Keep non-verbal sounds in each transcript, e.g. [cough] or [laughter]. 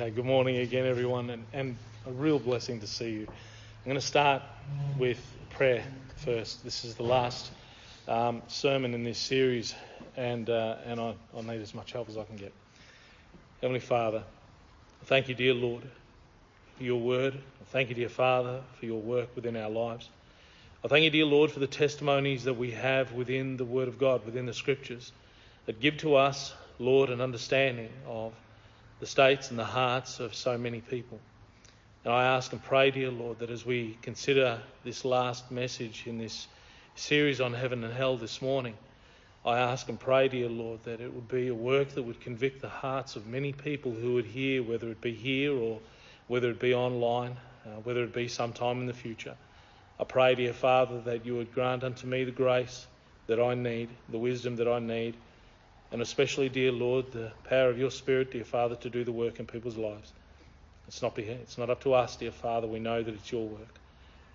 Okay, good morning again, everyone, and, and a real blessing to see you. I'm going to start with prayer first. This is the last um, sermon in this series, and, uh, and I, I need as much help as I can get. Heavenly Father, thank you, dear Lord, for your word. Thank you, dear Father, for your work within our lives. I thank you, dear Lord, for the testimonies that we have within the Word of God, within the Scriptures, that give to us, Lord, an understanding of the states and the hearts of so many people. And I ask and pray, dear Lord, that as we consider this last message in this series on heaven and hell this morning, I ask and pray, dear Lord, that it would be a work that would convict the hearts of many people who would hear, whether it be here or whether it be online, uh, whether it be sometime in the future. I pray, dear Father, that you would grant unto me the grace that I need, the wisdom that I need, and especially, dear Lord, the power of your Spirit, dear Father, to do the work in people's lives. It's not, it's not up to us, dear Father. We know that it's your work.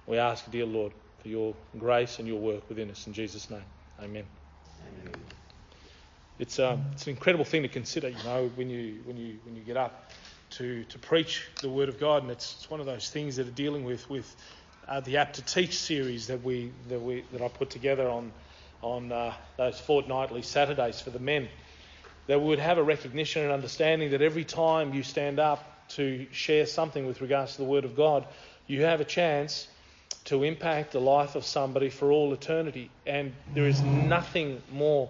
We ask, dear Lord, for your grace and your work within us. In Jesus' name, amen. amen. It's, um, it's an incredible thing to consider, you know, when you, when you, when you get up to, to preach the Word of God. And it's, it's one of those things that are dealing with, with uh, the Apt to Teach series that we that we that I put together on on uh, those fortnightly Saturdays for the men. That we would have a recognition and understanding that every time you stand up to share something with regards to the Word of God, you have a chance to impact the life of somebody for all eternity. And there is nothing more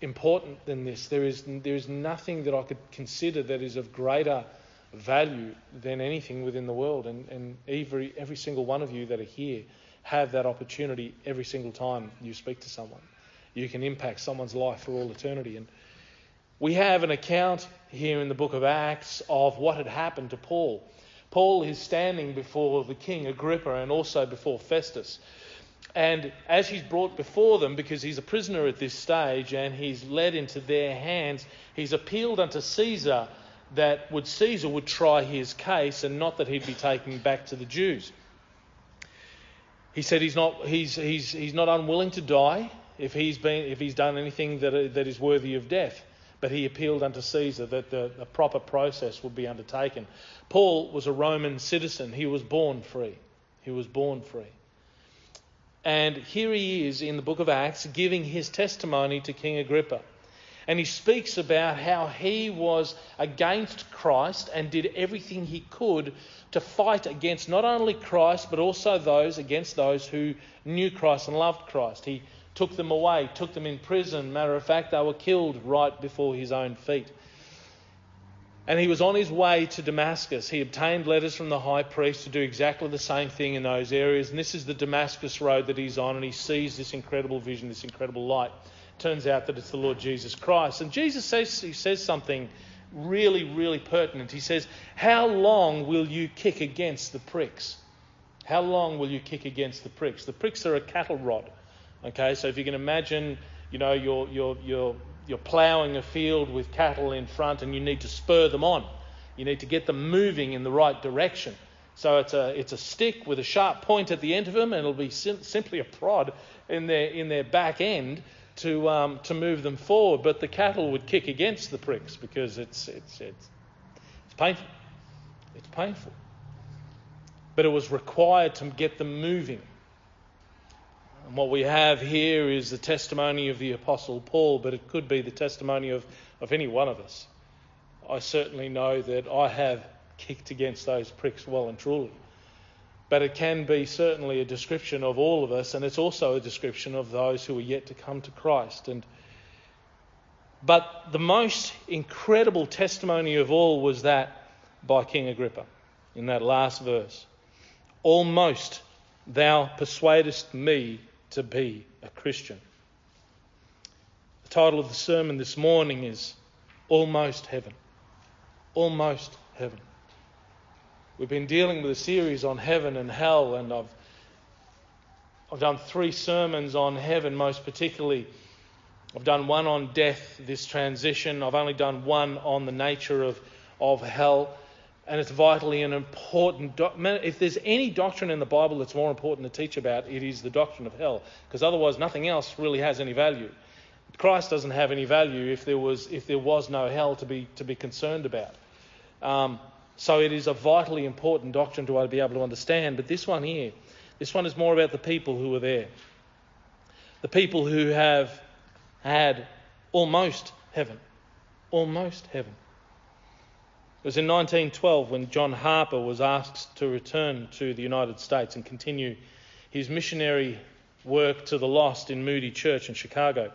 important than this. There is there is nothing that I could consider that is of greater value than anything within the world. And, and every, every single one of you that are here have that opportunity every single time you speak to someone. You can impact someone's life for all eternity. And we have an account here in the book of Acts of what had happened to Paul. Paul is standing before the king Agrippa and also before Festus. And as he's brought before them, because he's a prisoner at this stage and he's led into their hands, he's appealed unto Caesar that would Caesar would try his case and not that he'd be taken back to the Jews. He said he's not, he's, he's, he's not unwilling to die if he's, been, if he's done anything that, that is worthy of death. But he appealed unto Caesar that the, the proper process would be undertaken. Paul was a Roman citizen. He was born free. He was born free. And here he is in the book of Acts giving his testimony to King Agrippa. And he speaks about how he was against Christ and did everything he could to fight against not only Christ, but also those against those who knew Christ and loved Christ. He took them away, took them in prison. Matter of fact, they were killed right before his own feet. And he was on his way to Damascus. He obtained letters from the high priest to do exactly the same thing in those areas. And this is the Damascus road that he's on, and he sees this incredible vision, this incredible light turns out that it's the Lord Jesus Christ. And Jesus says, he says something really, really pertinent. He says, How long will you kick against the pricks? How long will you kick against the pricks? The pricks are a cattle rod. Okay, so if you can imagine, you know, you're, you're, you're, you're ploughing a field with cattle in front and you need to spur them on. You need to get them moving in the right direction. So it's a, it's a stick with a sharp point at the end of them, and it'll be sim- simply a prod in their, in their back end to, um, to move them forward, but the cattle would kick against the pricks because it's, it's, it's, it's painful. It's painful. But it was required to get them moving. And what we have here is the testimony of the Apostle Paul, but it could be the testimony of, of any one of us. I certainly know that I have kicked against those pricks well and truly but it can be certainly a description of all of us, and it's also a description of those who are yet to come to Christ. And but the most incredible testimony of all was that by King Agrippa in that last verse. Almost thou persuadest me to be a Christian. The title of the sermon this morning is Almost Heaven. Almost Heaven. We've been dealing with a series on heaven and hell, and I've, I've done three sermons on heaven, most particularly. I've done one on death, this transition. I've only done one on the nature of, of hell. And it's vitally an important. Do- if there's any doctrine in the Bible that's more important to teach about, it is the doctrine of hell, because otherwise nothing else really has any value. Christ doesn't have any value if there was if there was no hell to be to be concerned about. Um, so it is a vitally important doctrine to uh, be able to understand. But this one here, this one is more about the people who were there. The people who have had almost heaven. Almost heaven. It was in 1912 when John Harper was asked to return to the United States and continue his missionary work to the lost in Moody Church in Chicago.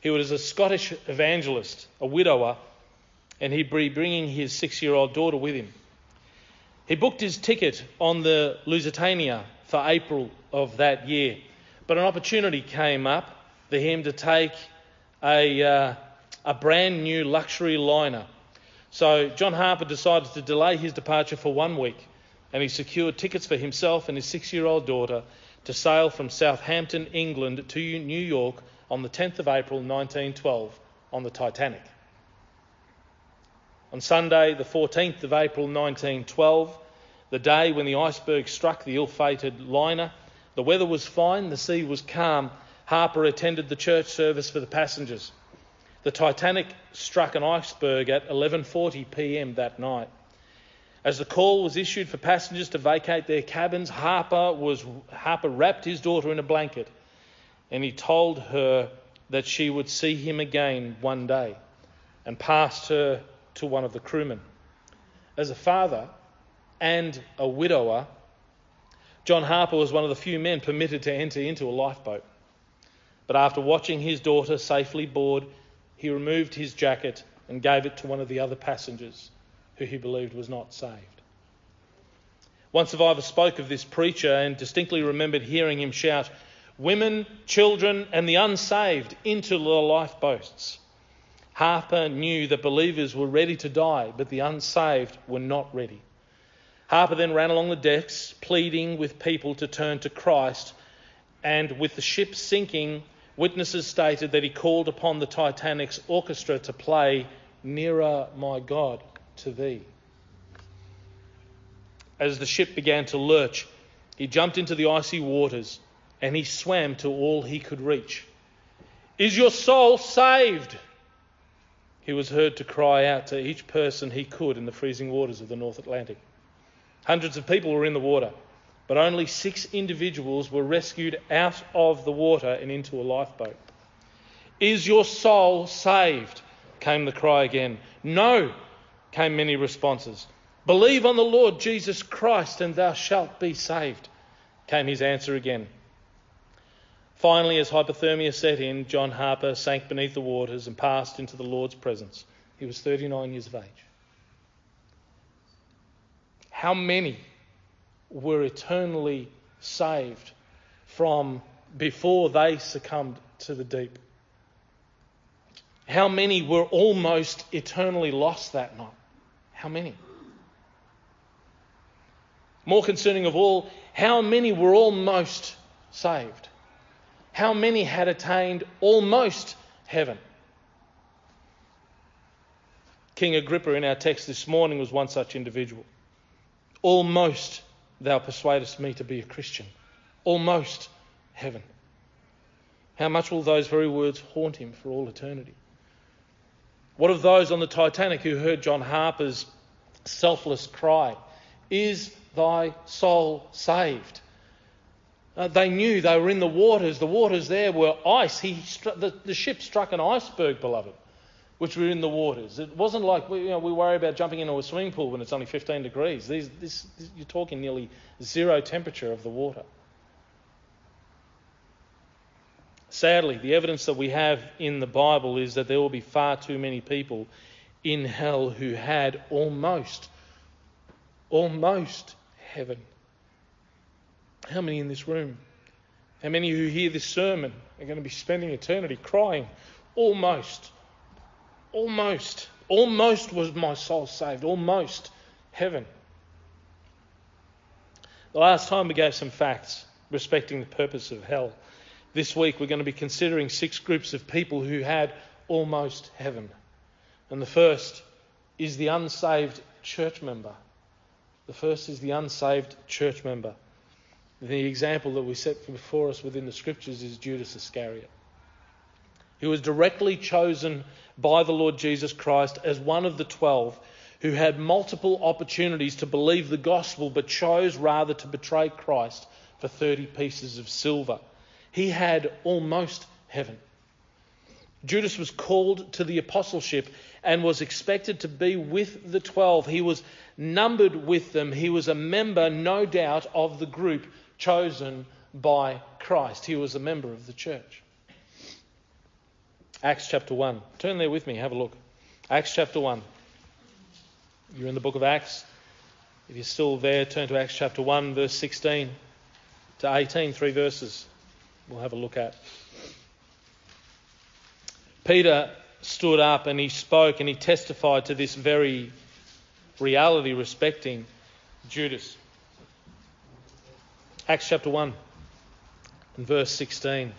He was a Scottish evangelist, a widower, and he'd be bringing his six year old daughter with him. He booked his ticket on the Lusitania for April of that year, but an opportunity came up for him to take a, uh, a brand new luxury liner so John Harper decided to delay his departure for one week, and he secured tickets for himself and his six year old daughter to sail from Southampton, England to New York on the 10th of April 1912 on the Titanic. On Sunday, the 14th of April 1912, the day when the iceberg struck the ill fated liner, the weather was fine, the sea was calm. Harper attended the church service for the passengers. The Titanic struck an iceberg at 11:40 p.m. that night. As the call was issued for passengers to vacate their cabins, Harper was Harper wrapped his daughter in a blanket and he told her that she would see him again one day and passed her to one of the crewmen. As a father and a widower, John Harper was one of the few men permitted to enter into a lifeboat. But after watching his daughter safely board he removed his jacket and gave it to one of the other passengers who he believed was not saved. One survivor spoke of this preacher and distinctly remembered hearing him shout, Women, children, and the unsaved into the lifeboats. Harper knew that believers were ready to die, but the unsaved were not ready. Harper then ran along the decks, pleading with people to turn to Christ, and with the ship sinking, Witnesses stated that he called upon the Titanic's orchestra to play Nearer, My God, to Thee. As the ship began to lurch, he jumped into the icy waters and he swam to all he could reach. Is your soul saved? He was heard to cry out to each person he could in the freezing waters of the North Atlantic. Hundreds of people were in the water but only six individuals were rescued out of the water and into a lifeboat. Is your soul saved? came the cry again. No, came many responses. Believe on the Lord Jesus Christ and thou shalt be saved, came his answer again. Finally, as hypothermia set in, John Harper sank beneath the waters and passed into the Lord's presence. He was 39 years of age. How many were eternally saved from before they succumbed to the deep. How many were almost eternally lost that night? How many? More concerning of all, how many were almost saved? How many had attained almost heaven? King Agrippa in our text this morning was one such individual. Almost Thou persuadest me to be a Christian. Almost heaven. How much will those very words haunt him for all eternity? What of those on the Titanic who heard John Harper's selfless cry, Is thy soul saved? Uh, they knew they were in the waters. The waters there were ice. He the, the ship struck an iceberg, beloved which were in the waters. It wasn't like we, you know, we worry about jumping into a swimming pool when it's only 15 degrees. These, this, this, you're talking nearly zero temperature of the water. Sadly, the evidence that we have in the Bible is that there will be far too many people in hell who had almost, almost heaven. How many in this room? How many who hear this sermon are going to be spending eternity crying, almost? Almost. Almost was my soul saved. Almost heaven. The last time we gave some facts respecting the purpose of hell. This week we're going to be considering six groups of people who had almost heaven. And the first is the unsaved church member. The first is the unsaved church member. The example that we set before us within the scriptures is Judas Iscariot. He was directly chosen by the Lord Jesus Christ as one of the twelve who had multiple opportunities to believe the gospel but chose rather to betray Christ for 30 pieces of silver. He had almost heaven. Judas was called to the apostleship and was expected to be with the twelve. He was numbered with them. He was a member, no doubt, of the group chosen by Christ. He was a member of the church. Acts chapter 1. Turn there with me, have a look. Acts chapter 1. You're in the book of Acts. If you're still there, turn to Acts chapter 1, verse 16 to 18, three verses we'll have a look at. Peter stood up and he spoke and he testified to this very reality respecting Judas. Acts chapter 1 and verse 16.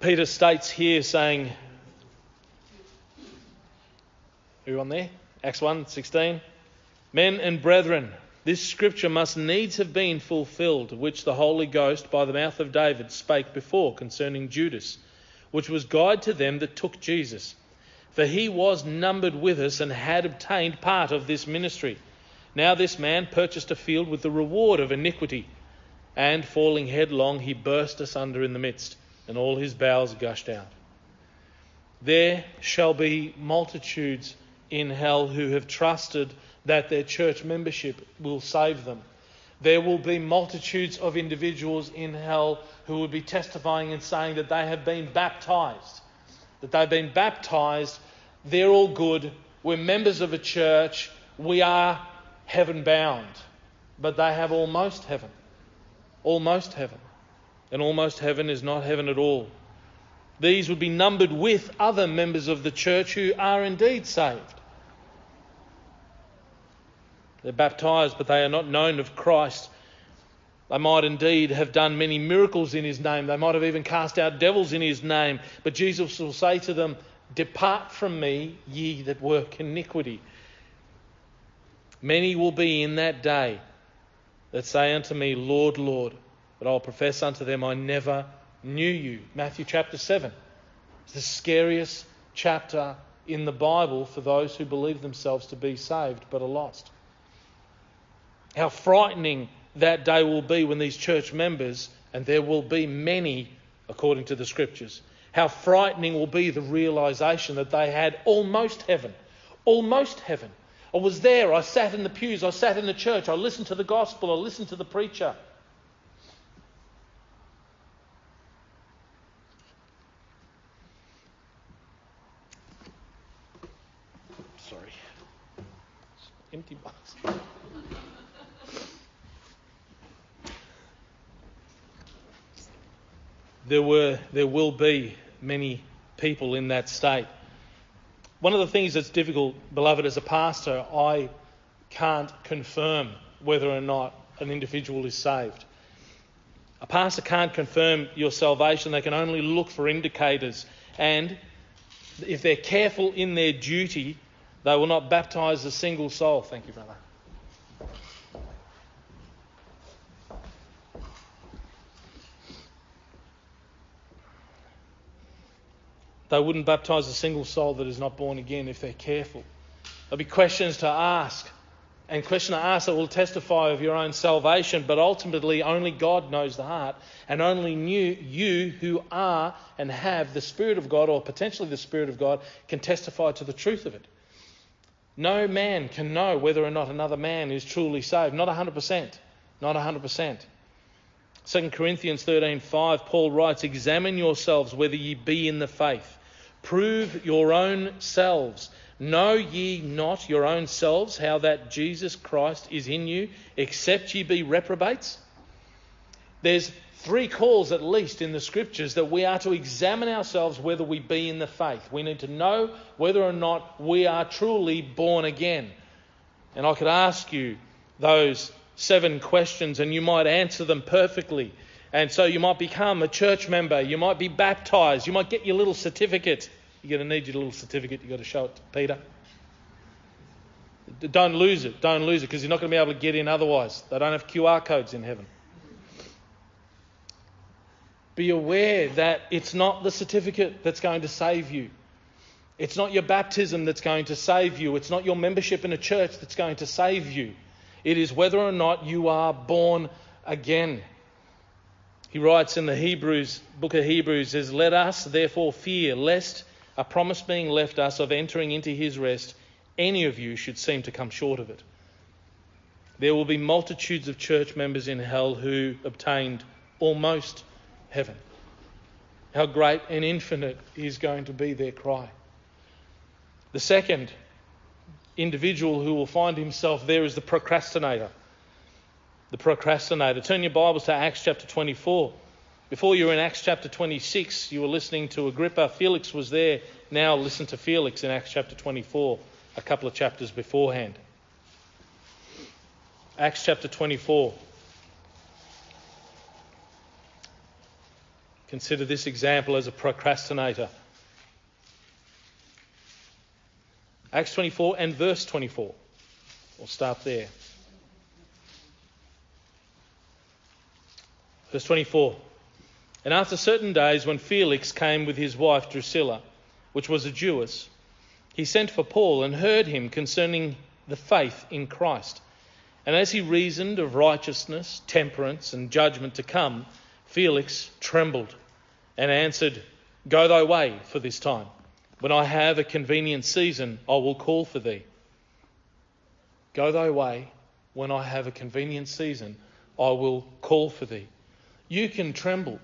Peter states here saying, you on there? Acts 1 16. Men and brethren, this scripture must needs have been fulfilled, which the Holy Ghost by the mouth of David spake before concerning Judas, which was guide to them that took Jesus. For he was numbered with us and had obtained part of this ministry. Now this man purchased a field with the reward of iniquity, and falling headlong, he burst asunder in the midst, and all his bowels gushed out. There shall be multitudes in hell who have trusted that their church membership will save them. There will be multitudes of individuals in hell who will be testifying and saying that they have been baptized. That they've been baptized. They're all good. We're members of a church. We are heaven bound. But they have almost heaven. Almost heaven. And almost heaven is not heaven at all. These would be numbered with other members of the church who are indeed saved. They're baptized, but they are not known of Christ. They might indeed have done many miracles in his name. They might have even cast out devils in his name. But Jesus will say to them, Depart from me, ye that work iniquity. Many will be in that day that say unto me, Lord, Lord. But I'll profess unto them, I never knew you. Matthew chapter 7. It's the scariest chapter in the Bible for those who believe themselves to be saved but are lost. How frightening that day will be when these church members, and there will be many according to the scriptures, how frightening will be the realization that they had almost heaven. Almost heaven. I was there, I sat in the pews, I sat in the church, I listened to the gospel, I listened to the preacher. Sorry. Empty box. There were there will be many people in that state. One of the things that's difficult, beloved, as a pastor, I can't confirm whether or not an individual is saved. A pastor can't confirm your salvation, they can only look for indicators. And if they're careful in their duty, they will not baptize a single soul. Thank you, brother. They wouldn't baptize a single soul that is not born again if they're careful. There'll be questions to ask, and questions to ask that will testify of your own salvation, but ultimately only God knows the heart, and only you, you who are and have the Spirit of God, or potentially the Spirit of God, can testify to the truth of it. No man can know whether or not another man is truly saved. Not 100%. Not 100%. 2 Corinthians 13:5 Paul writes examine yourselves whether ye be in the faith Prove your own selves. Know ye not your own selves how that Jesus Christ is in you, except ye be reprobates? There's three calls at least in the scriptures that we are to examine ourselves whether we be in the faith. We need to know whether or not we are truly born again. And I could ask you those seven questions and you might answer them perfectly. And so you might become a church member, you might be baptized, you might get your little certificate. You're going to need your little certificate, you've got to show it to Peter. Don't lose it, don't lose it, because you're not going to be able to get in otherwise. They don't have QR codes in heaven. be aware that it's not the certificate that's going to save you. It's not your baptism that's going to save you. It's not your membership in a church that's going to save you. It is whether or not you are born again. He writes in the Hebrews book of Hebrews says, "Let us therefore fear lest a promise being left us of entering into his rest any of you should seem to come short of it." There will be multitudes of church members in hell who obtained almost heaven. How great and infinite is going to be their cry. The second individual who will find himself there is the procrastinator. The procrastinator. Turn your Bibles to Acts chapter 24. Before you were in Acts chapter 26, you were listening to Agrippa. Felix was there. Now listen to Felix in Acts chapter 24, a couple of chapters beforehand. Acts chapter 24. Consider this example as a procrastinator. Acts 24 and verse 24. We'll start there. Verse 24. And after certain days, when Felix came with his wife Drusilla, which was a Jewess, he sent for Paul and heard him concerning the faith in Christ. And as he reasoned of righteousness, temperance, and judgment to come, Felix trembled and answered, Go thy way for this time. When I have a convenient season, I will call for thee. Go thy way. When I have a convenient season, I will call for thee. You can tremble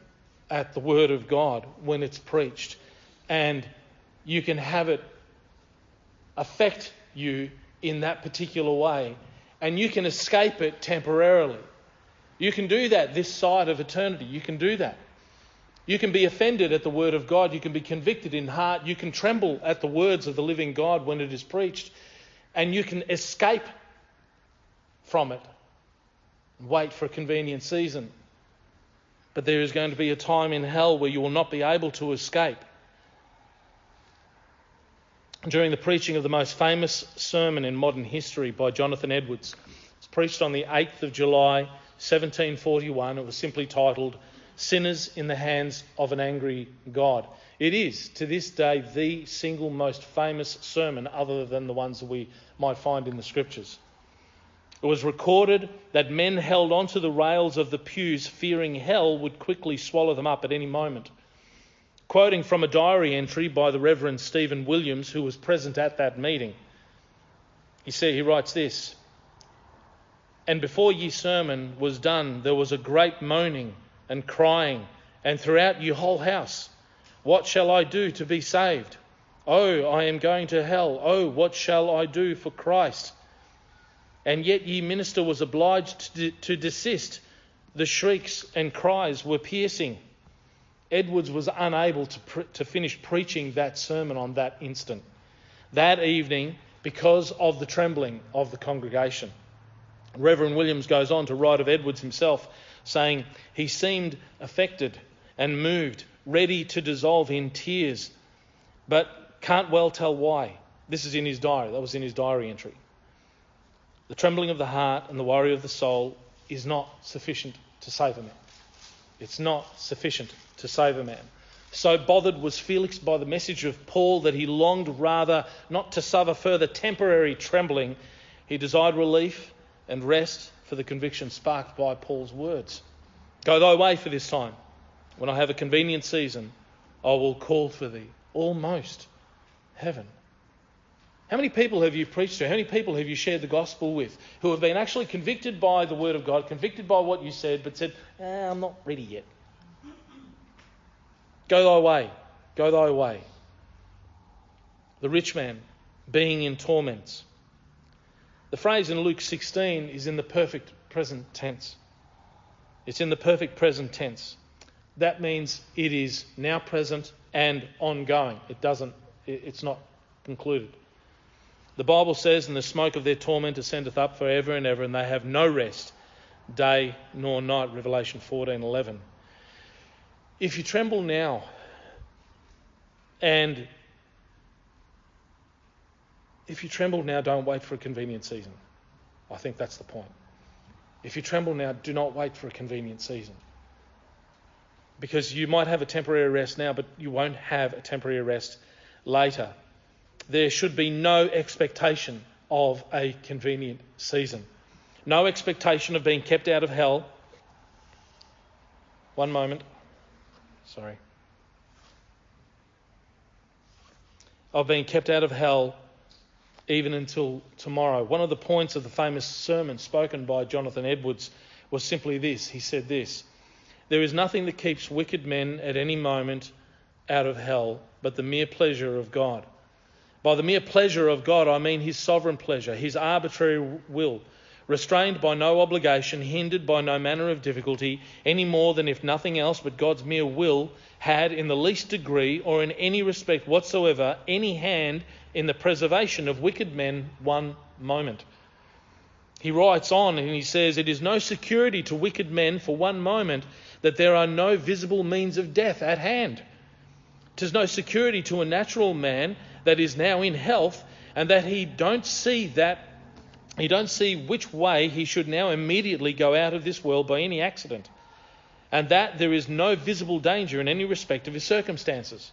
at the word of God when it's preached, and you can have it affect you in that particular way, and you can escape it temporarily. You can do that this side of eternity. You can do that. You can be offended at the word of God. You can be convicted in heart. You can tremble at the words of the living God when it is preached. And you can escape from it. Wait for a convenient season. But there is going to be a time in hell where you will not be able to escape. During the preaching of the most famous sermon in modern history by Jonathan Edwards, it's preached on the 8th of July, 1741. It was simply titled sinners in the hands of an angry God. It is, to this day, the single most famous sermon, other than the ones that we might find in the scriptures. It was recorded that men held onto the rails of the pews, fearing hell would quickly swallow them up at any moment. Quoting from a diary entry by the Reverend Stephen Williams, who was present at that meeting, he said he writes this. And before ye sermon was done, there was a great moaning and crying, and throughout ye whole house, What shall I do to be saved? Oh, I am going to hell. Oh, what shall I do for Christ? And yet ye minister was obliged to, to desist. The shrieks and cries were piercing. Edwards was unable to, pre- to finish preaching that sermon on that instant. That evening, because of the trembling of the congregation. Reverend Williams goes on to write of Edwards himself saying, He seemed affected and moved, ready to dissolve in tears, but can't well tell why. This is in his diary. That was in his diary entry. The trembling of the heart and the worry of the soul is not sufficient to save a man. It's not sufficient to save a man. So bothered was Felix by the message of Paul that he longed rather not to suffer further temporary trembling. He desired relief and rest for the conviction sparked by Paul's words. Go thy way for this time. When I have a convenient season, I will call for thee. Almost heaven. How many people have you preached to? How many people have you shared the gospel with who have been actually convicted by the word of God, convicted by what you said, but said, eh, I'm not ready yet? Go thy way. Go thy way. The rich man being in torments. The phrase in Luke 16 is in the perfect present tense. It's in the perfect present tense. That means it is now present and ongoing. It doesn't, it's not concluded. The Bible says, And the smoke of their torment ascendeth up for ever and ever, and they have no rest, day nor night. Revelation 14:11. If you tremble now, and if you tremble now, don't wait for a convenient season. I think that's the point. If you tremble now, do not wait for a convenient season. because you might have a temporary arrest now, but you won't have a temporary arrest later. There should be no expectation of a convenient season, no expectation of being kept out of hell. One moment. Sorry. Of being kept out of hell even until tomorrow. One of the points of the famous sermon spoken by Jonathan Edwards was simply this. He said this There is nothing that keeps wicked men at any moment out of hell but the mere pleasure of God. By the mere pleasure of God, I mean his sovereign pleasure, his arbitrary will, restrained by no obligation, hindered by no manner of difficulty, any more than if nothing else but God's mere will had, in the least degree or in any respect whatsoever, any hand in the preservation of wicked men one moment. He writes on and he says, It is no security to wicked men for one moment that there are no visible means of death at hand. Tis no security to a natural man that is now in health and that he don't see that he don't see which way he should now immediately go out of this world by any accident, and that there is no visible danger in any respect of his circumstances.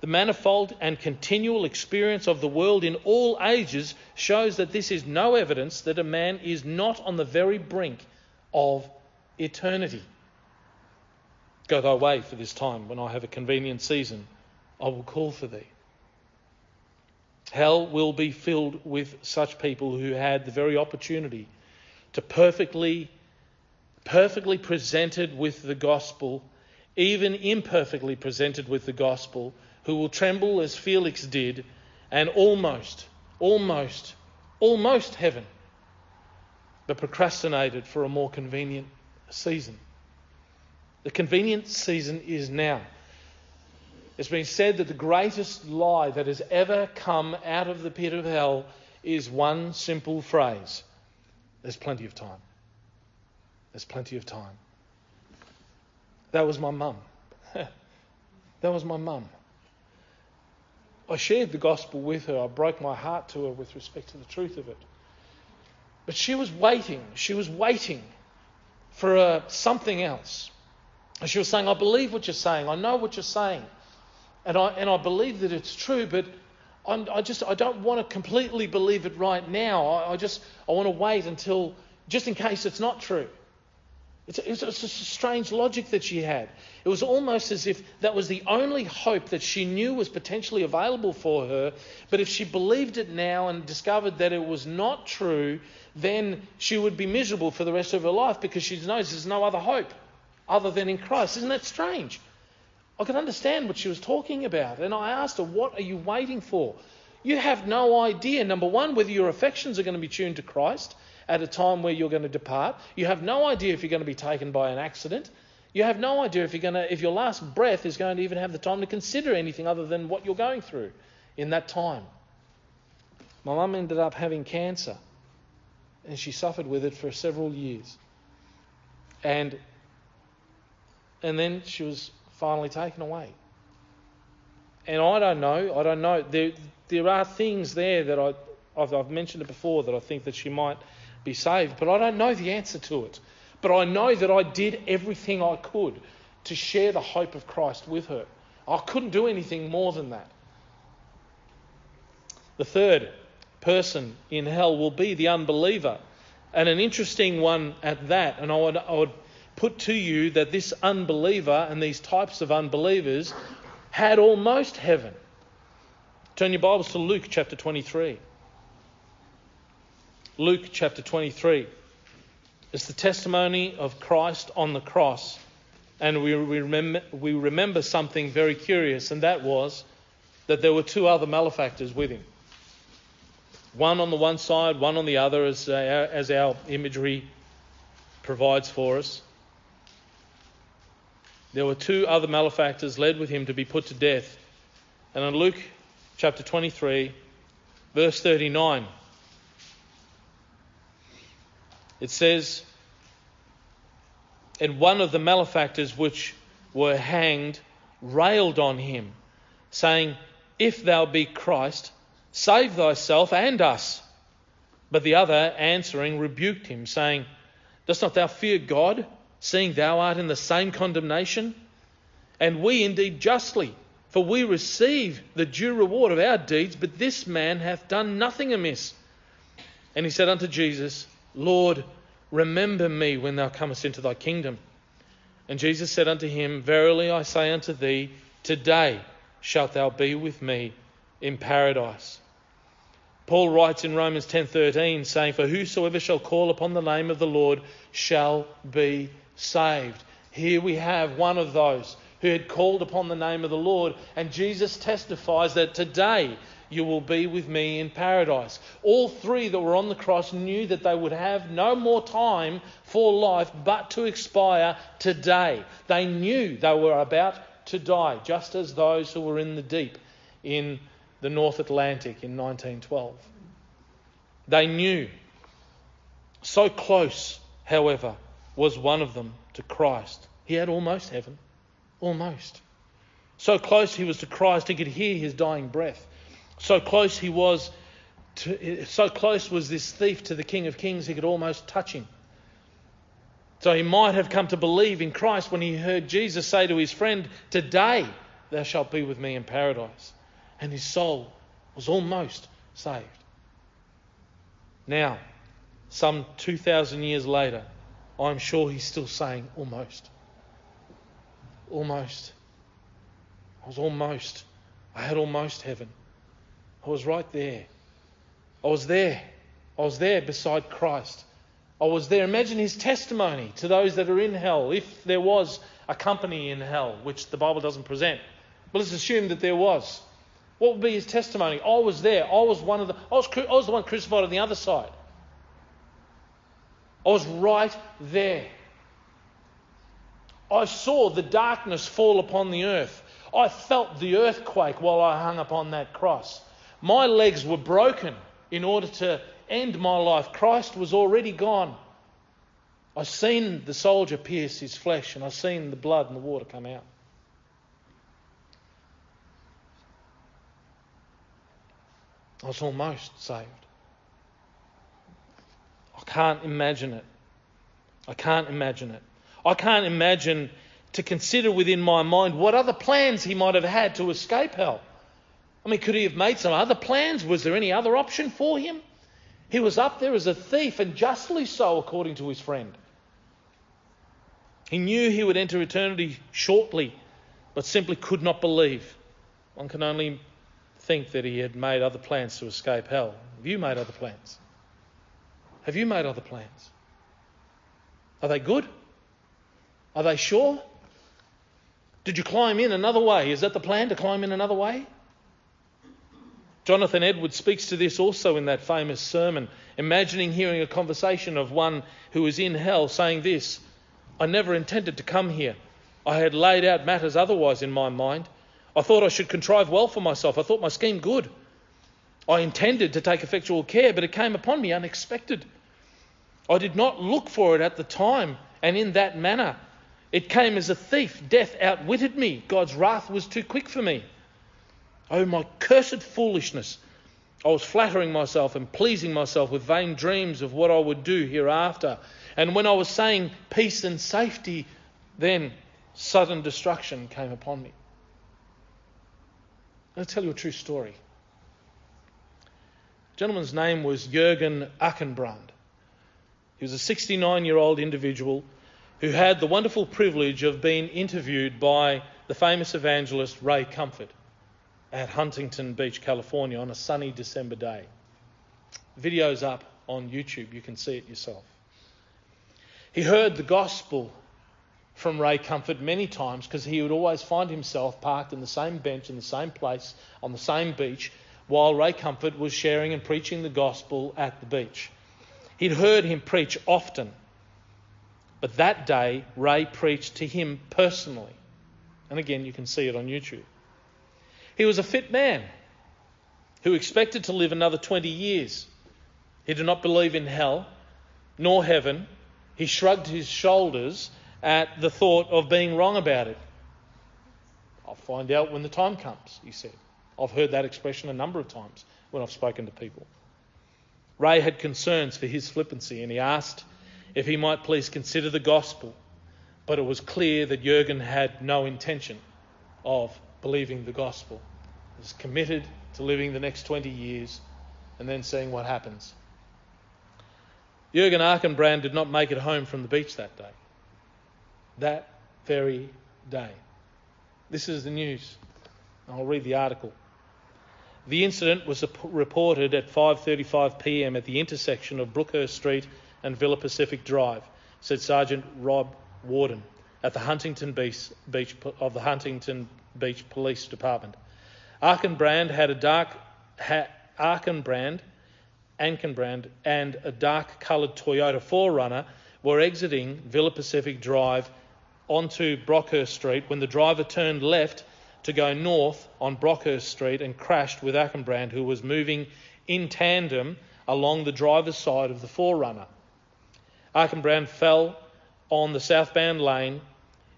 The manifold and continual experience of the world in all ages shows that this is no evidence that a man is not on the very brink of eternity. Go thy way for this time. When I have a convenient season, I will call for thee. Hell will be filled with such people who had the very opportunity to perfectly, perfectly presented with the gospel, even imperfectly presented with the gospel, who will tremble as Felix did and almost, almost, almost heaven, but procrastinated for a more convenient season. The convenient season is now. It's been said that the greatest lie that has ever come out of the pit of hell is one simple phrase there's plenty of time. There's plenty of time. That was my mum. [laughs] that was my mum. I shared the gospel with her. I broke my heart to her with respect to the truth of it. But she was waiting. She was waiting for uh, something else. And she was saying, I believe what you're saying. I know what you're saying. And I, and I believe that it's true, but I'm, i just I don't want to completely believe it right now. I, I, just I want to wait until just in case it's not true. It's, it's, it's a strange logic that she had. It was almost as if that was the only hope that she knew was potentially available for her. But if she believed it now and discovered that it was not true, then she would be miserable for the rest of her life because she knows there's no other hope other than in Christ. Isn't that strange? I could understand what she was talking about. And I asked her, What are you waiting for? You have no idea, number one, whether your affections are going to be tuned to Christ at a time where you're going to depart. You have no idea if you're going to be taken by an accident. You have no idea if you're going to, if your last breath is going to even have the time to consider anything other than what you're going through in that time. My mum ended up having cancer, and she suffered with it for several years. And and then she was finally taken away. And I don't know. I don't know. There, there are things there that I, I've, I've mentioned it before that I think that she might be saved, but I don't know the answer to it. But I know that I did everything I could to share the hope of Christ with her. I couldn't do anything more than that. The third person in hell will be the unbeliever, and an interesting one at that. And I would, I would put to you that this unbeliever and these types of unbelievers had almost heaven. Turn your Bibles to Luke chapter 23. Luke chapter 23 is the testimony of Christ on the cross. And we, we, remember, we remember something very curious, and that was that there were two other malefactors with him. One on the one side, one on the other, as, uh, as our imagery provides for us. There were two other malefactors led with him to be put to death. And in Luke chapter 23, verse 39, it says, And one of the malefactors which were hanged railed on him, saying, If thou be Christ, save thyself and us. But the other, answering, rebuked him, saying, Dost not thou fear God? Seeing thou art in the same condemnation? and we indeed justly. For we receive the due reward of our deeds, but this man hath done nothing amiss. And he said unto Jesus, Lord, remember me when thou comest into thy kingdom. And Jesus said unto him, Verily I say unto thee, today shalt thou be with me in paradise. Paul writes in Romans 10:13 saying for whosoever shall call upon the name of the Lord shall be saved. Here we have one of those who had called upon the name of the Lord and Jesus testifies that today you will be with me in paradise. All three that were on the cross knew that they would have no more time for life but to expire today. They knew they were about to die, just as those who were in the deep in the North Atlantic in 1912. They knew. So close, however, was one of them to Christ. He had almost heaven. Almost. So close he was to Christ, he could hear his dying breath. So close he was to, so close was this thief to the King of Kings, he could almost touch him. So he might have come to believe in Christ when he heard Jesus say to his friend, Today thou shalt be with me in paradise and his soul was almost saved. Now, some 2,000 years later, I'm sure he's still saying almost. Almost. I was almost. I had almost heaven. I was right there. I was there. I was there beside Christ. I was there. Imagine his testimony to those that are in hell, if there was a company in hell, which the Bible doesn't present. But let's assume that there was. What would be his testimony? I was there. I was one of the. I was, I was the one crucified on the other side. I was right there. I saw the darkness fall upon the earth. I felt the earthquake while I hung upon that cross. My legs were broken in order to end my life. Christ was already gone. I've seen the soldier pierce his flesh, and I've seen the blood and the water come out. I was almost saved. I can't imagine it. I can't imagine it. I can't imagine to consider within my mind what other plans he might have had to escape hell. I mean, could he have made some other plans? Was there any other option for him? He was up there as a thief, and justly so, according to his friend. He knew he would enter eternity shortly, but simply could not believe. One can only think that he had made other plans to escape hell. Have you made other plans? Have you made other plans? Are they good? Are they sure? Did you climb in another way? Is that the plan to climb in another way? Jonathan Edwards speaks to this also in that famous sermon, imagining hearing a conversation of one who was in hell saying this I never intended to come here. I had laid out matters otherwise in my mind. I thought I should contrive well for myself. I thought my scheme good. I intended to take effectual care, but it came upon me unexpected. I did not look for it at the time and in that manner. It came as a thief. Death outwitted me. God's wrath was too quick for me. Oh, my cursed foolishness. I was flattering myself and pleasing myself with vain dreams of what I would do hereafter. And when I was saying peace and safety, then sudden destruction came upon me. I'll tell you a true story. Gentleman's name was Jurgen Achenbrand. He was a 69 year old individual who had the wonderful privilege of being interviewed by the famous evangelist Ray Comfort at Huntington Beach, California on a sunny December day. Video's up on YouTube, you can see it yourself. He heard the gospel from Ray Comfort many times because he would always find himself parked in the same bench in the same place on the same beach while Ray Comfort was sharing and preaching the gospel at the beach. He'd heard him preach often, but that day Ray preached to him personally. And again, you can see it on YouTube. He was a fit man who expected to live another 20 years. He did not believe in hell nor heaven. He shrugged his shoulders at the thought of being wrong about it. I'll find out when the time comes, he said. I've heard that expression a number of times when I've spoken to people. Ray had concerns for his flippancy and he asked if he might please consider the gospel, but it was clear that Jurgen had no intention of believing the gospel. He was committed to living the next 20 years and then seeing what happens. Jurgen Arkenbrand did not make it home from the beach that day. That very day. This is the news. I'll read the article. The incident was reported at 5:35 p.m. at the intersection of Brookhurst Street and Villa Pacific Drive, said Sergeant Rob Warden at the Huntington Beach, Beach of the Huntington Beach Police Department. Arkenbrand had a dark ha, Arkenbrand, Ankenbrand and a dark coloured Toyota 4Runner were exiting Villa Pacific Drive onto Brookhurst Street when the driver turned left to go north on Brookhurst Street and crashed with Arkenbrand, who was moving in tandem along the driver's side of the 4Runner. Arkenbrand fell on the southbound lane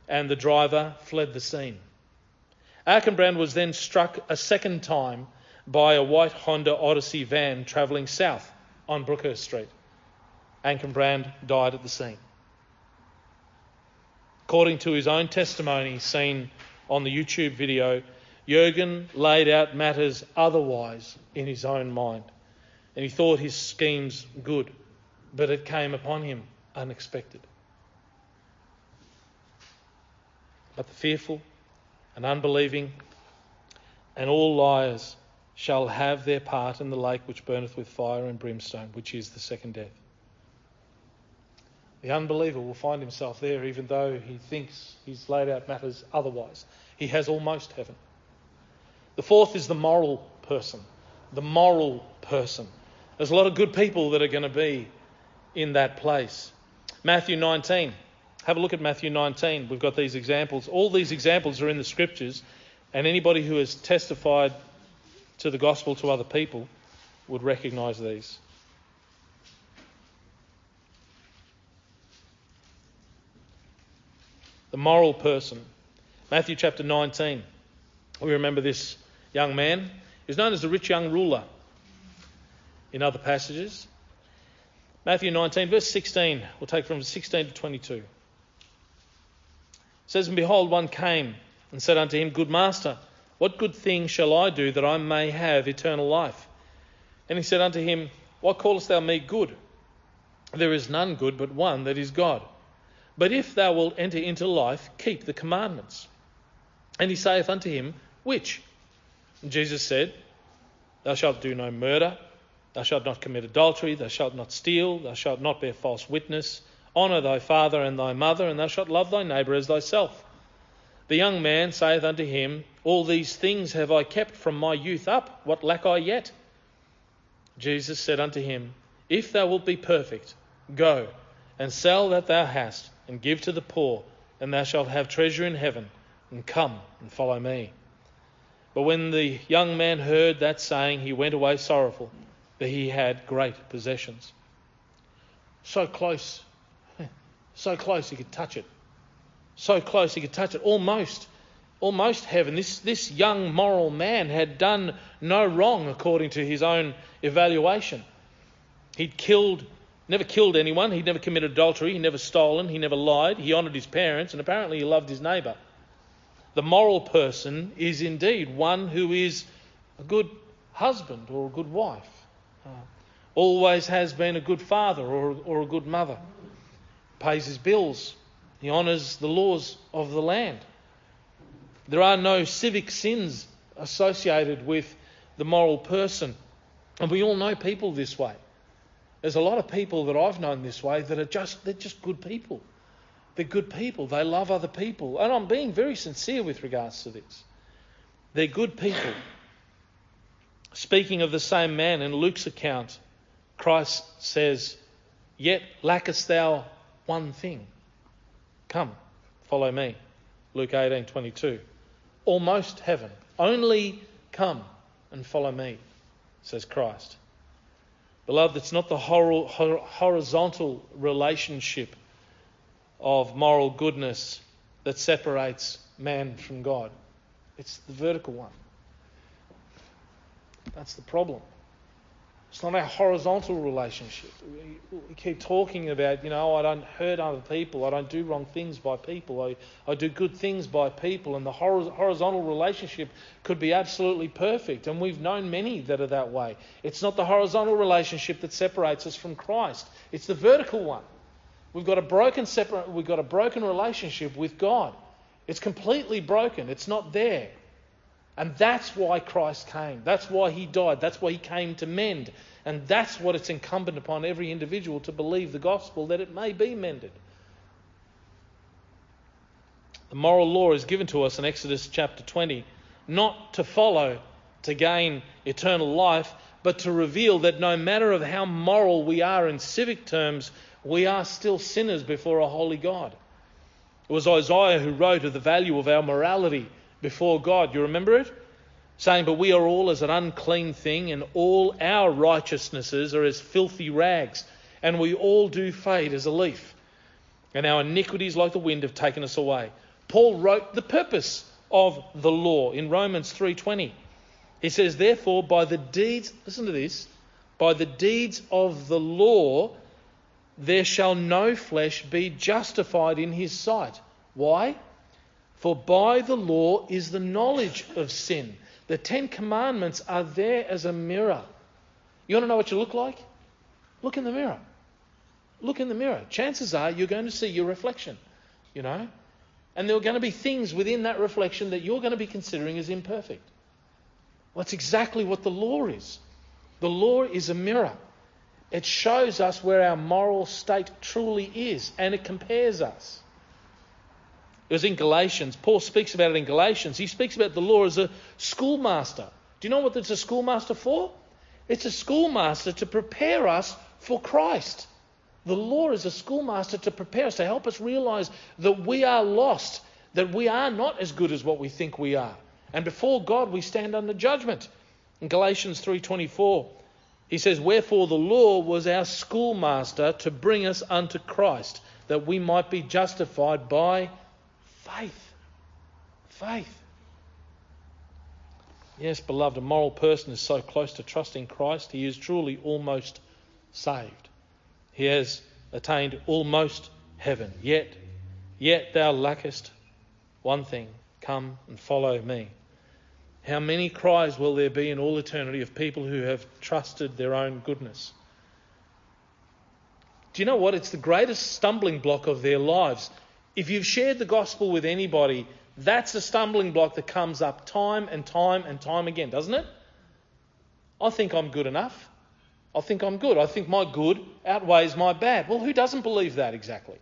and the driver fled the scene. Arkenbrand was then struck a second time by a white Honda Odyssey van travelling south on Brookhurst Street. Arkenbrand died at the scene. According to his own testimony seen on the YouTube video, Jurgen laid out matters otherwise in his own mind, and he thought his schemes good, but it came upon him unexpected. But the fearful and unbelieving and all liars shall have their part in the lake which burneth with fire and brimstone, which is the second death. The unbeliever will find himself there even though he thinks he's laid out matters otherwise. He has almost heaven. The fourth is the moral person. The moral person. There's a lot of good people that are going to be in that place. Matthew 19. Have a look at Matthew 19. We've got these examples. All these examples are in the scriptures, and anybody who has testified to the gospel to other people would recognize these. The moral person. Matthew chapter 19. We remember this young man. He's known as the rich young ruler in other passages. Matthew 19, verse 16. We'll take from 16 to 22. It says, And behold, one came and said unto him, Good master, what good thing shall I do that I may have eternal life? And he said unto him, What callest thou me good? There is none good but one, that is God. But if thou wilt enter into life, keep the commandments. And he saith unto him, Which? And Jesus said, Thou shalt do no murder, thou shalt not commit adultery, thou shalt not steal, thou shalt not bear false witness, honour thy father and thy mother, and thou shalt love thy neighbour as thyself. The young man saith unto him, All these things have I kept from my youth up, what lack I yet? Jesus said unto him, If thou wilt be perfect, go and sell that thou hast and give to the poor, and thou shalt have treasure in heaven, and come and follow me. But when the young man heard that saying, he went away sorrowful, for he had great possessions. So close, [laughs] so close he could touch it. So close he could touch it. Almost, almost heaven. This, this young moral man had done no wrong according to his own evaluation. He'd killed Never killed anyone. He never committed adultery. He never stolen. He never lied. He honoured his parents. And apparently he loved his neighbour. The moral person is indeed one who is a good husband or a good wife. Uh, always has been a good father or, or a good mother. Pays his bills. He honours the laws of the land. There are no civic sins associated with the moral person. And we all know people this way. There's a lot of people that I've known this way that are just they're just good people. They're good people. They love other people. And I'm being very sincere with regards to this. They're good people. Speaking of the same man in Luke's account, Christ says, Yet lackest thou one thing. Come, follow me. Luke 18:22. Almost heaven. Only come and follow me, says Christ. Beloved, it's not the horizontal relationship of moral goodness that separates man from God, it's the vertical one. That's the problem. It's not a horizontal relationship. We keep talking about, you know, I don't hurt other people, I don't do wrong things by people, I, I do good things by people, and the horizontal relationship could be absolutely perfect. And we've known many that are that way. It's not the horizontal relationship that separates us from Christ, it's the vertical one. We've got a broken separate, we've got a broken relationship with God. It's completely broken. It's not there. And that's why Christ came. That's why he died. That's why he came to mend. And that's what it's incumbent upon every individual to believe the gospel that it may be mended. The moral law is given to us in Exodus chapter 20, not to follow to gain eternal life, but to reveal that no matter of how moral we are in civic terms, we are still sinners before a holy God. It was Isaiah who wrote of the value of our morality before God. You remember it? Saying, But we are all as an unclean thing, and all our righteousnesses are as filthy rags, and we all do fade as a leaf. And our iniquities, like the wind, have taken us away. Paul wrote the purpose of the law in Romans 3:20. He says, "Therefore, by the deeds, listen to this, by the deeds of the law, there shall no flesh be justified in his sight." Why? For by the law is the knowledge of sin. The Ten Commandments are there as a mirror. You want to know what you look like? Look in the mirror. Look in the mirror. Chances are you're going to see your reflection, you know? And there are going to be things within that reflection that you're going to be considering as imperfect. Well, that's exactly what the law is. The law is a mirror. It shows us where our moral state truly is, and it compares us. It was in Galatians. Paul speaks about it in Galatians. He speaks about the law as a schoolmaster. Do you know what it's a schoolmaster for? It's a schoolmaster to prepare us for Christ. The law is a schoolmaster to prepare us, to help us realize that we are lost, that we are not as good as what we think we are. And before God we stand under judgment. In Galatians 3:24, he says, "Wherefore the law was our schoolmaster to bring us unto Christ, that we might be justified by Faith. Faith. Yes, beloved, a moral person is so close to trusting Christ, he is truly almost saved. He has attained almost heaven. Yet, yet thou lackest one thing come and follow me. How many cries will there be in all eternity of people who have trusted their own goodness? Do you know what? It's the greatest stumbling block of their lives if you've shared the gospel with anybody, that's a stumbling block that comes up time and time and time again, doesn't it? I think I'm good enough. I think I'm good. I think my good outweighs my bad. Well, who doesn't believe that exactly?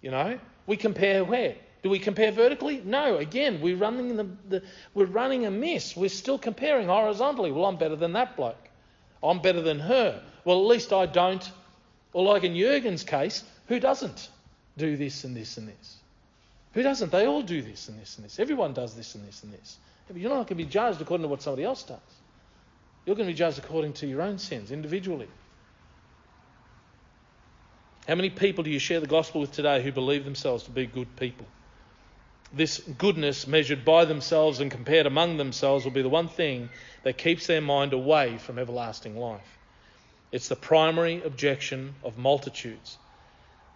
You know, we compare where? Do we compare vertically? No. Again, we're running the, the, we're running a miss. We're still comparing horizontally. Well, I'm better than that bloke. I'm better than her. Well, at least I don't. Or like in Jurgen's case, who doesn't? Do this and this and this. Who doesn't? They all do this and this and this. Everyone does this and this and this. You're not going to be judged according to what somebody else does. You're going to be judged according to your own sins individually. How many people do you share the gospel with today who believe themselves to be good people? This goodness measured by themselves and compared among themselves will be the one thing that keeps their mind away from everlasting life. It's the primary objection of multitudes.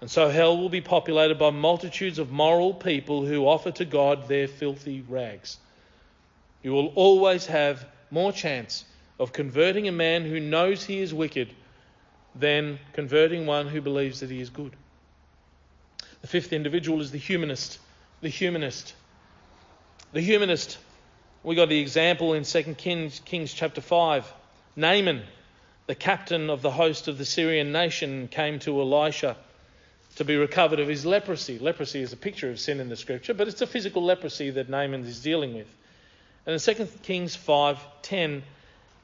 And so hell will be populated by multitudes of moral people who offer to God their filthy rags. You will always have more chance of converting a man who knows he is wicked than converting one who believes that he is good. The fifth individual is the humanist. The humanist. The humanist. We got the example in 2 Kings, Kings chapter 5. Naaman, the captain of the host of the Syrian nation, came to Elisha to be recovered of his leprosy. Leprosy is a picture of sin in the scripture, but it's a physical leprosy that Naaman is dealing with. And in 2 Kings 5:10,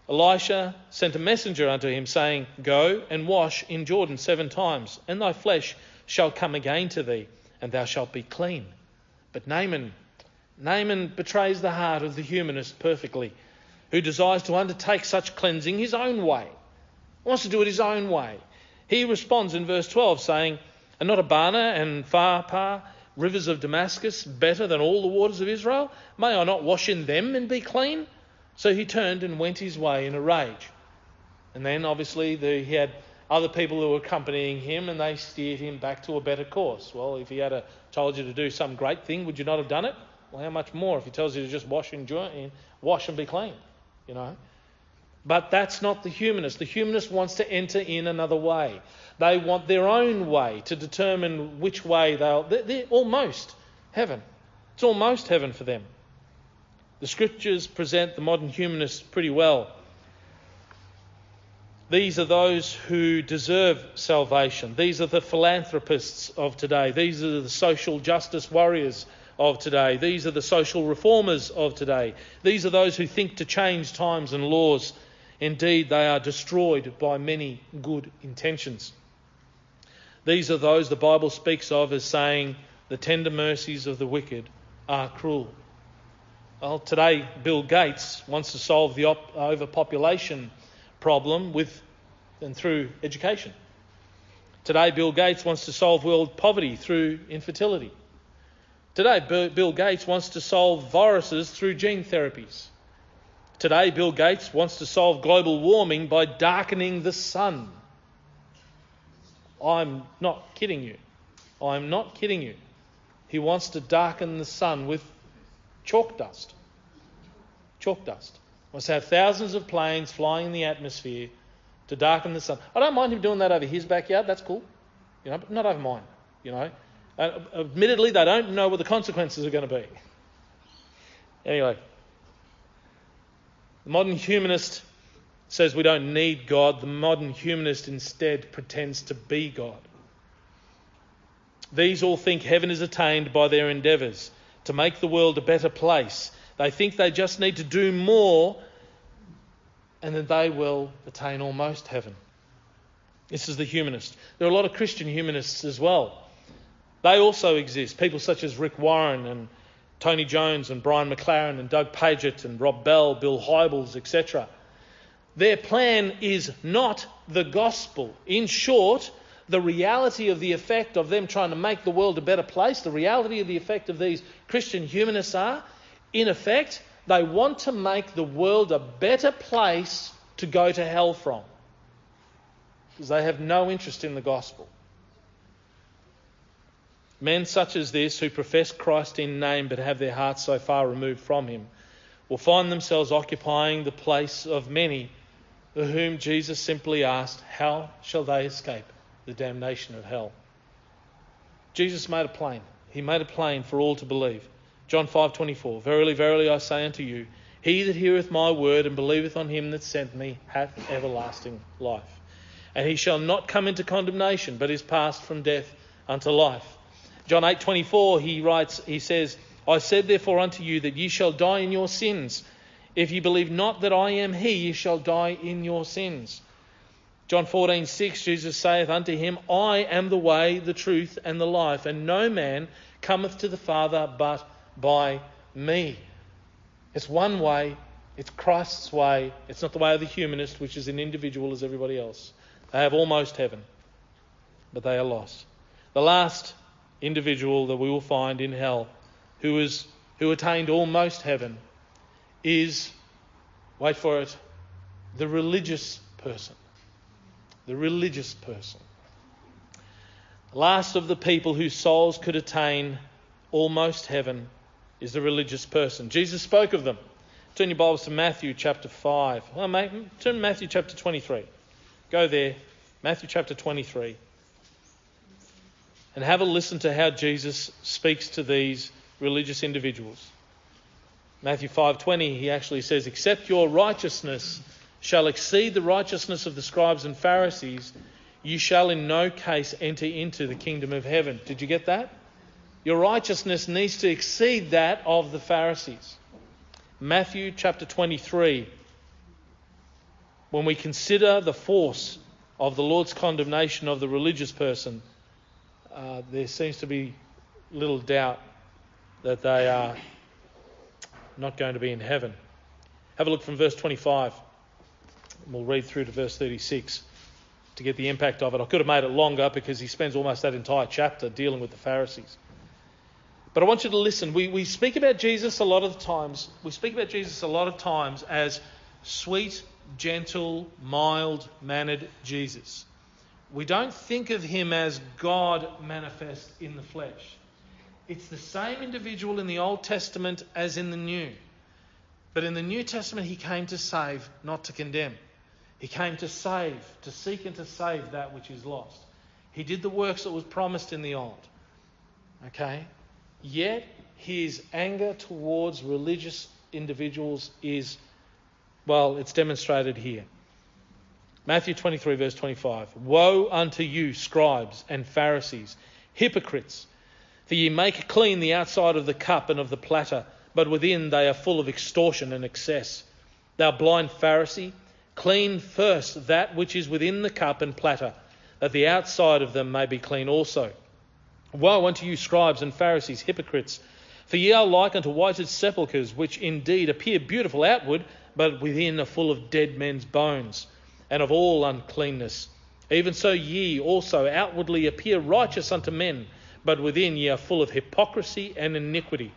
Elisha sent a messenger unto him, saying, Go and wash in Jordan seven times, and thy flesh shall come again to thee, and thou shalt be clean. But Naaman, Naaman betrays the heart of the humanist perfectly, who desires to undertake such cleansing his own way, wants to do it his own way. He responds in verse 12, saying, are not Abana and Pharpar, rivers of Damascus, better than all the waters of Israel? May I not wash in them and be clean? So he turned and went his way in a rage. And then obviously the, he had other people who were accompanying him and they steered him back to a better course. Well, if he had a, told you to do some great thing, would you not have done it? Well, how much more if he tells you to just wash and, join, wash and be clean? You know? But that's not the humanist. The humanist wants to enter in another way. They want their own way to determine which way they'll. They're, almost heaven. It's almost heaven for them. The scriptures present the modern humanist pretty well. These are those who deserve salvation. These are the philanthropists of today. These are the social justice warriors of today. These are the social reformers of today. These are those who think to change times and laws. Indeed, they are destroyed by many good intentions. These are those the Bible speaks of as saying, the tender mercies of the wicked are cruel. Well, today, Bill Gates wants to solve the op- overpopulation problem with and through education. Today, Bill Gates wants to solve world poverty through infertility. Today, Bill Gates wants to solve viruses through gene therapies. Today, Bill Gates wants to solve global warming by darkening the sun. I'm not kidding you. I'm not kidding you. He wants to darken the sun with chalk dust. Chalk dust wants to have thousands of planes flying in the atmosphere to darken the sun. I don't mind him doing that over his backyard. That's cool, you know, but not over mine. You know, uh, admittedly, they don't know what the consequences are going to be. Anyway, the modern humanist says we don't need God. The modern humanist instead pretends to be God. These all think heaven is attained by their endeavours to make the world a better place they think they just need to do more and then they will attain almost heaven. This is the humanist. There are a lot of Christian humanists as well. They also exist. People such as Rick Warren and Tony Jones and Brian McLaren and Doug Pagitt and Rob Bell, Bill Hybels, etc. Their plan is not the gospel. In short, the reality of the effect of them trying to make the world a better place, the reality of the effect of these Christian humanists are in effect, they want to make the world a better place to go to hell from. Because they have no interest in the gospel. Men such as this, who profess Christ in name but have their hearts so far removed from him, will find themselves occupying the place of many for whom Jesus simply asked, How shall they escape the damnation of hell? Jesus made it plain. He made it plain for all to believe. John 5:24 Verily verily I say unto you he that heareth my word and believeth on him that sent me hath everlasting life and he shall not come into condemnation but is passed from death unto life John 8:24 he writes he says I said therefore unto you that ye shall die in your sins if ye believe not that I am he ye shall die in your sins John 14:6 Jesus saith unto him I am the way the truth and the life and no man cometh to the father but by me. It's one way, it's Christ's way, it's not the way of the humanist, which is an individual as everybody else. They have almost heaven, but they are lost. The last individual that we will find in hell who, is, who attained almost heaven is, wait for it, the religious person. The religious person. Last of the people whose souls could attain almost heaven is the religious person. Jesus spoke of them. Turn your Bibles to Matthew chapter 5. Well, turn to Matthew chapter 23. Go there, Matthew chapter 23. And have a listen to how Jesus speaks to these religious individuals. Matthew 5:20 he actually says except your righteousness shall exceed the righteousness of the scribes and Pharisees you shall in no case enter into the kingdom of heaven. Did you get that? Your righteousness needs to exceed that of the Pharisees. Matthew chapter 23. When we consider the force of the Lord's condemnation of the religious person, uh, there seems to be little doubt that they are not going to be in heaven. Have a look from verse 25. We'll read through to verse 36 to get the impact of it. I could have made it longer because he spends almost that entire chapter dealing with the Pharisees. But I want you to listen. We, we speak about Jesus a lot of times. We speak about Jesus a lot of times as sweet gentle, mild mannered Jesus. We don't think of him as God manifest in the flesh. It's the same individual in the Old Testament as in the New. But in the New Testament, he came to save, not to condemn. He came to save, to seek and to save that which is lost. He did the works that was promised in the Old. Okay? Yet his anger towards religious individuals is, well, it's demonstrated here. Matthew 23, verse 25. Woe unto you, scribes and Pharisees, hypocrites! For ye make clean the outside of the cup and of the platter, but within they are full of extortion and excess. Thou blind Pharisee, clean first that which is within the cup and platter, that the outside of them may be clean also. Woe unto you, scribes and Pharisees, hypocrites! For ye are like unto whited sepulchres, which indeed appear beautiful outward, but within are full of dead men's bones, and of all uncleanness. Even so ye also outwardly appear righteous unto men, but within ye are full of hypocrisy and iniquity.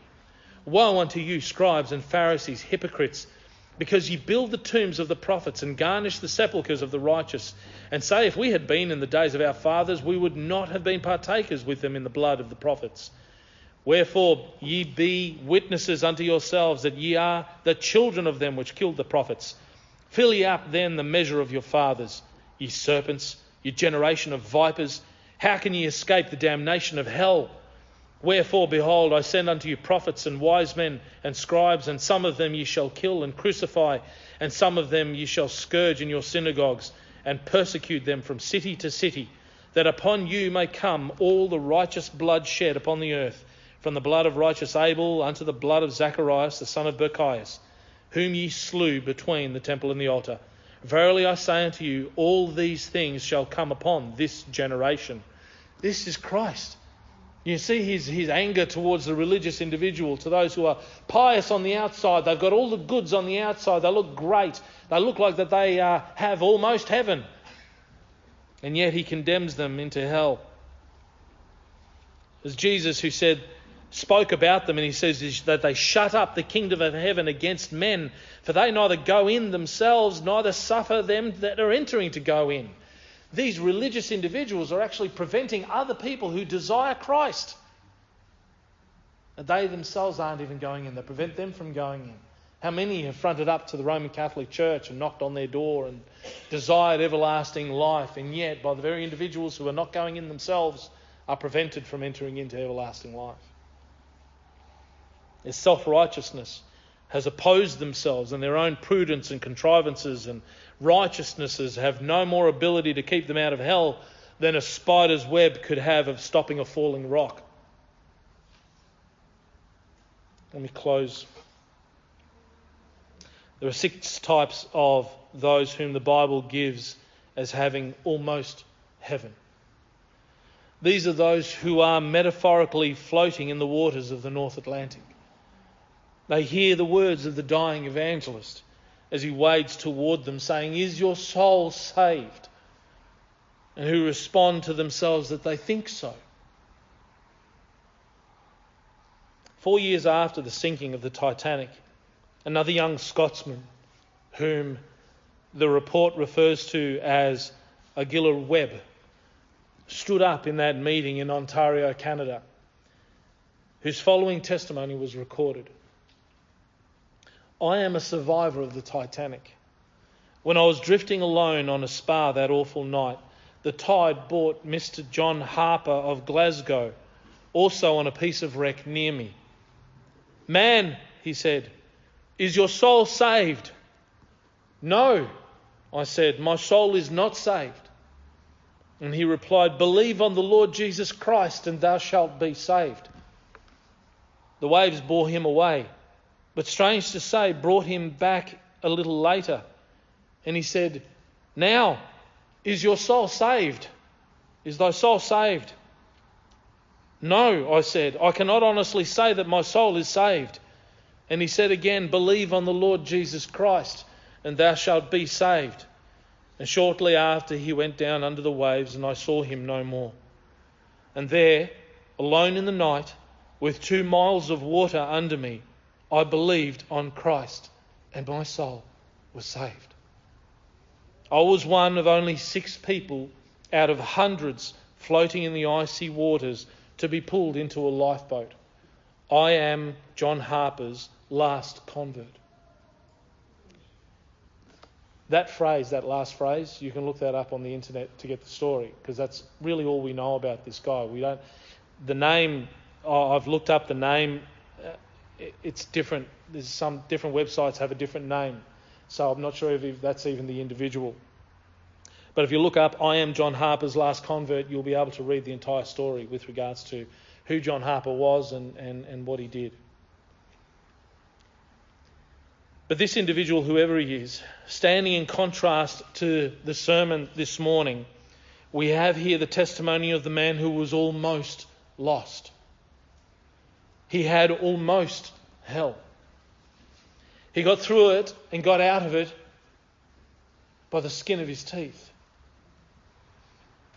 Woe unto you, scribes and Pharisees, hypocrites! because ye build the tombs of the prophets and garnish the sepulchres of the righteous, and say, If we had been in the days of our fathers, we would not have been partakers with them in the blood of the prophets. Wherefore ye be witnesses unto yourselves that ye are the children of them which killed the prophets. Fill ye up then the measure of your fathers, ye serpents, ye generation of vipers. How can ye escape the damnation of hell? Wherefore, behold, I send unto you prophets and wise men and scribes, and some of them ye shall kill and crucify, and some of them ye shall scourge in your synagogues, and persecute them from city to city, that upon you may come all the righteous blood shed upon the earth, from the blood of righteous Abel unto the blood of Zacharias the son of Barachias, whom ye slew between the temple and the altar. Verily I say unto you, all these things shall come upon this generation. This is Christ. You see his, his anger towards the religious individual, to those who are pious on the outside. They've got all the goods on the outside. They look great. They look like that they uh, have almost heaven. And yet he condemns them into hell. As Jesus, who said, spoke about them, and he says that they shut up the kingdom of heaven against men, for they neither go in themselves, neither suffer them that are entering to go in these religious individuals are actually preventing other people who desire Christ. And they themselves aren't even going in, they prevent them from going in. How many have fronted up to the Roman Catholic Church and knocked on their door and desired everlasting life, and yet, by the very individuals who are not going in themselves, are prevented from entering into everlasting life? Their self righteousness has opposed themselves, and their own prudence and contrivances and righteousnesses have no more ability to keep them out of hell than a spider's web could have of stopping a falling rock. Let me close. There are six types of those whom the Bible gives as having almost heaven. These are those who are metaphorically floating in the waters of the North Atlantic. They hear the words of the dying evangelist as he wades toward them, saying, Is your soul saved? And who respond to themselves that they think so. Four years after the sinking of the Titanic, another young Scotsman, whom the report refers to as Aguilla Webb, stood up in that meeting in Ontario, Canada, whose following testimony was recorded. I am a survivor of the Titanic. When I was drifting alone on a spar that awful night, the tide brought Mr. John Harper of Glasgow, also on a piece of wreck near me. Man, he said, is your soul saved? No, I said, my soul is not saved. And he replied, Believe on the Lord Jesus Christ, and thou shalt be saved. The waves bore him away but strange to say, brought him back a little later. And he said, Now, is your soul saved? Is thy soul saved? No, I said, I cannot honestly say that my soul is saved. And he said again, Believe on the Lord Jesus Christ, and thou shalt be saved. And shortly after, he went down under the waves, and I saw him no more. And there, alone in the night, with two miles of water under me, I believed on Christ and my soul was saved. I was one of only six people out of hundreds floating in the icy waters to be pulled into a lifeboat. I am John Harper's last convert. That phrase, that last phrase, you can look that up on the internet to get the story because that's really all we know about this guy. We don't. The name, oh, I've looked up the name. Uh, It's different. There's some different websites have a different name, so I'm not sure if that's even the individual. But if you look up, I am John Harper's last convert, you'll be able to read the entire story with regards to who John Harper was and, and, and what he did. But this individual, whoever he is, standing in contrast to the sermon this morning, we have here the testimony of the man who was almost lost. He had almost hell. He got through it and got out of it by the skin of his teeth.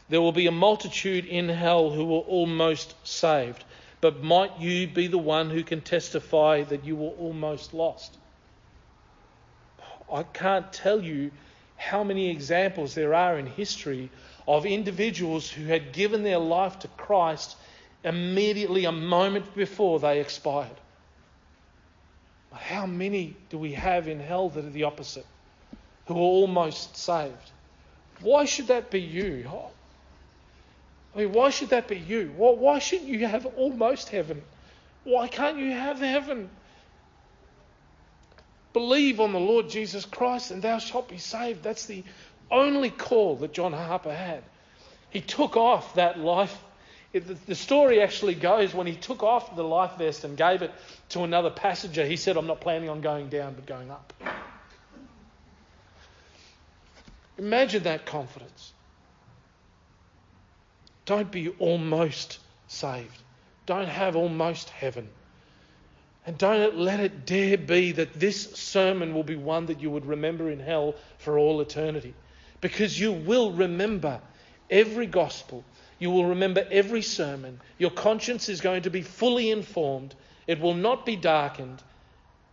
There will be a multitude in hell who were almost saved. But might you be the one who can testify that you were almost lost? I can't tell you how many examples there are in history of individuals who had given their life to Christ immediately a moment before they expired. How many do we have in hell that are the opposite, who are almost saved? Why should that be you? I mean, why should that be you? Why shouldn't you have almost heaven? Why can't you have heaven? Believe on the Lord Jesus Christ and thou shalt be saved. That's the only call that John Harper had. He took off that life. The story actually goes when he took off the life vest and gave it to another passenger, he said, I'm not planning on going down but going up. Imagine that confidence. Don't be almost saved. Don't have almost heaven. And don't let it dare be that this sermon will be one that you would remember in hell for all eternity. Because you will remember every gospel, you will remember every sermon. Your conscience is going to be fully informed, it will not be darkened,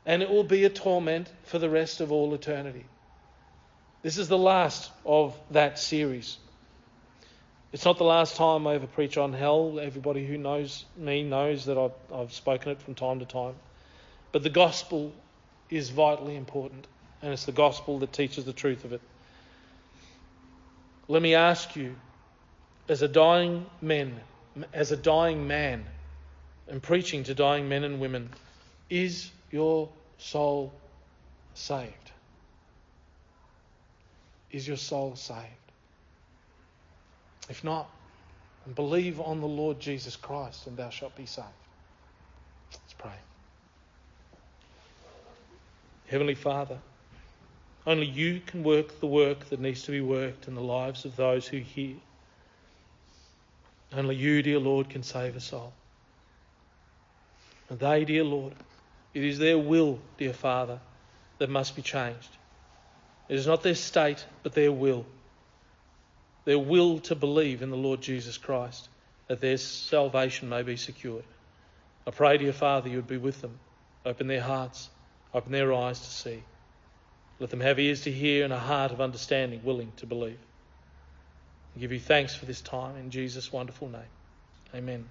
and it will be a torment for the rest of all eternity. This is the last of that series. It's not the last time I ever preach on hell. Everybody who knows me knows that I've, I've spoken it from time to time. But the gospel is vitally important, and it's the gospel that teaches the truth of it. Let me ask you, as a dying man, as a dying man, and preaching to dying men and women, is your soul saved? Is your soul saved? If not, believe on the Lord Jesus Christ and thou shalt be saved. Let's pray. Heavenly Father, only you can work the work that needs to be worked in the lives of those who hear. Only you, dear Lord, can save a soul. And they, dear Lord, it is their will, dear Father, that must be changed. It is not their state, but their will their will to believe in the Lord Jesus Christ, that their salvation may be secured. I pray, dear Father, you would be with them. Open their hearts, open their eyes to see. Let them have ears to hear and a heart of understanding, willing to believe. Give you thanks for this time in Jesus' wonderful name. Amen.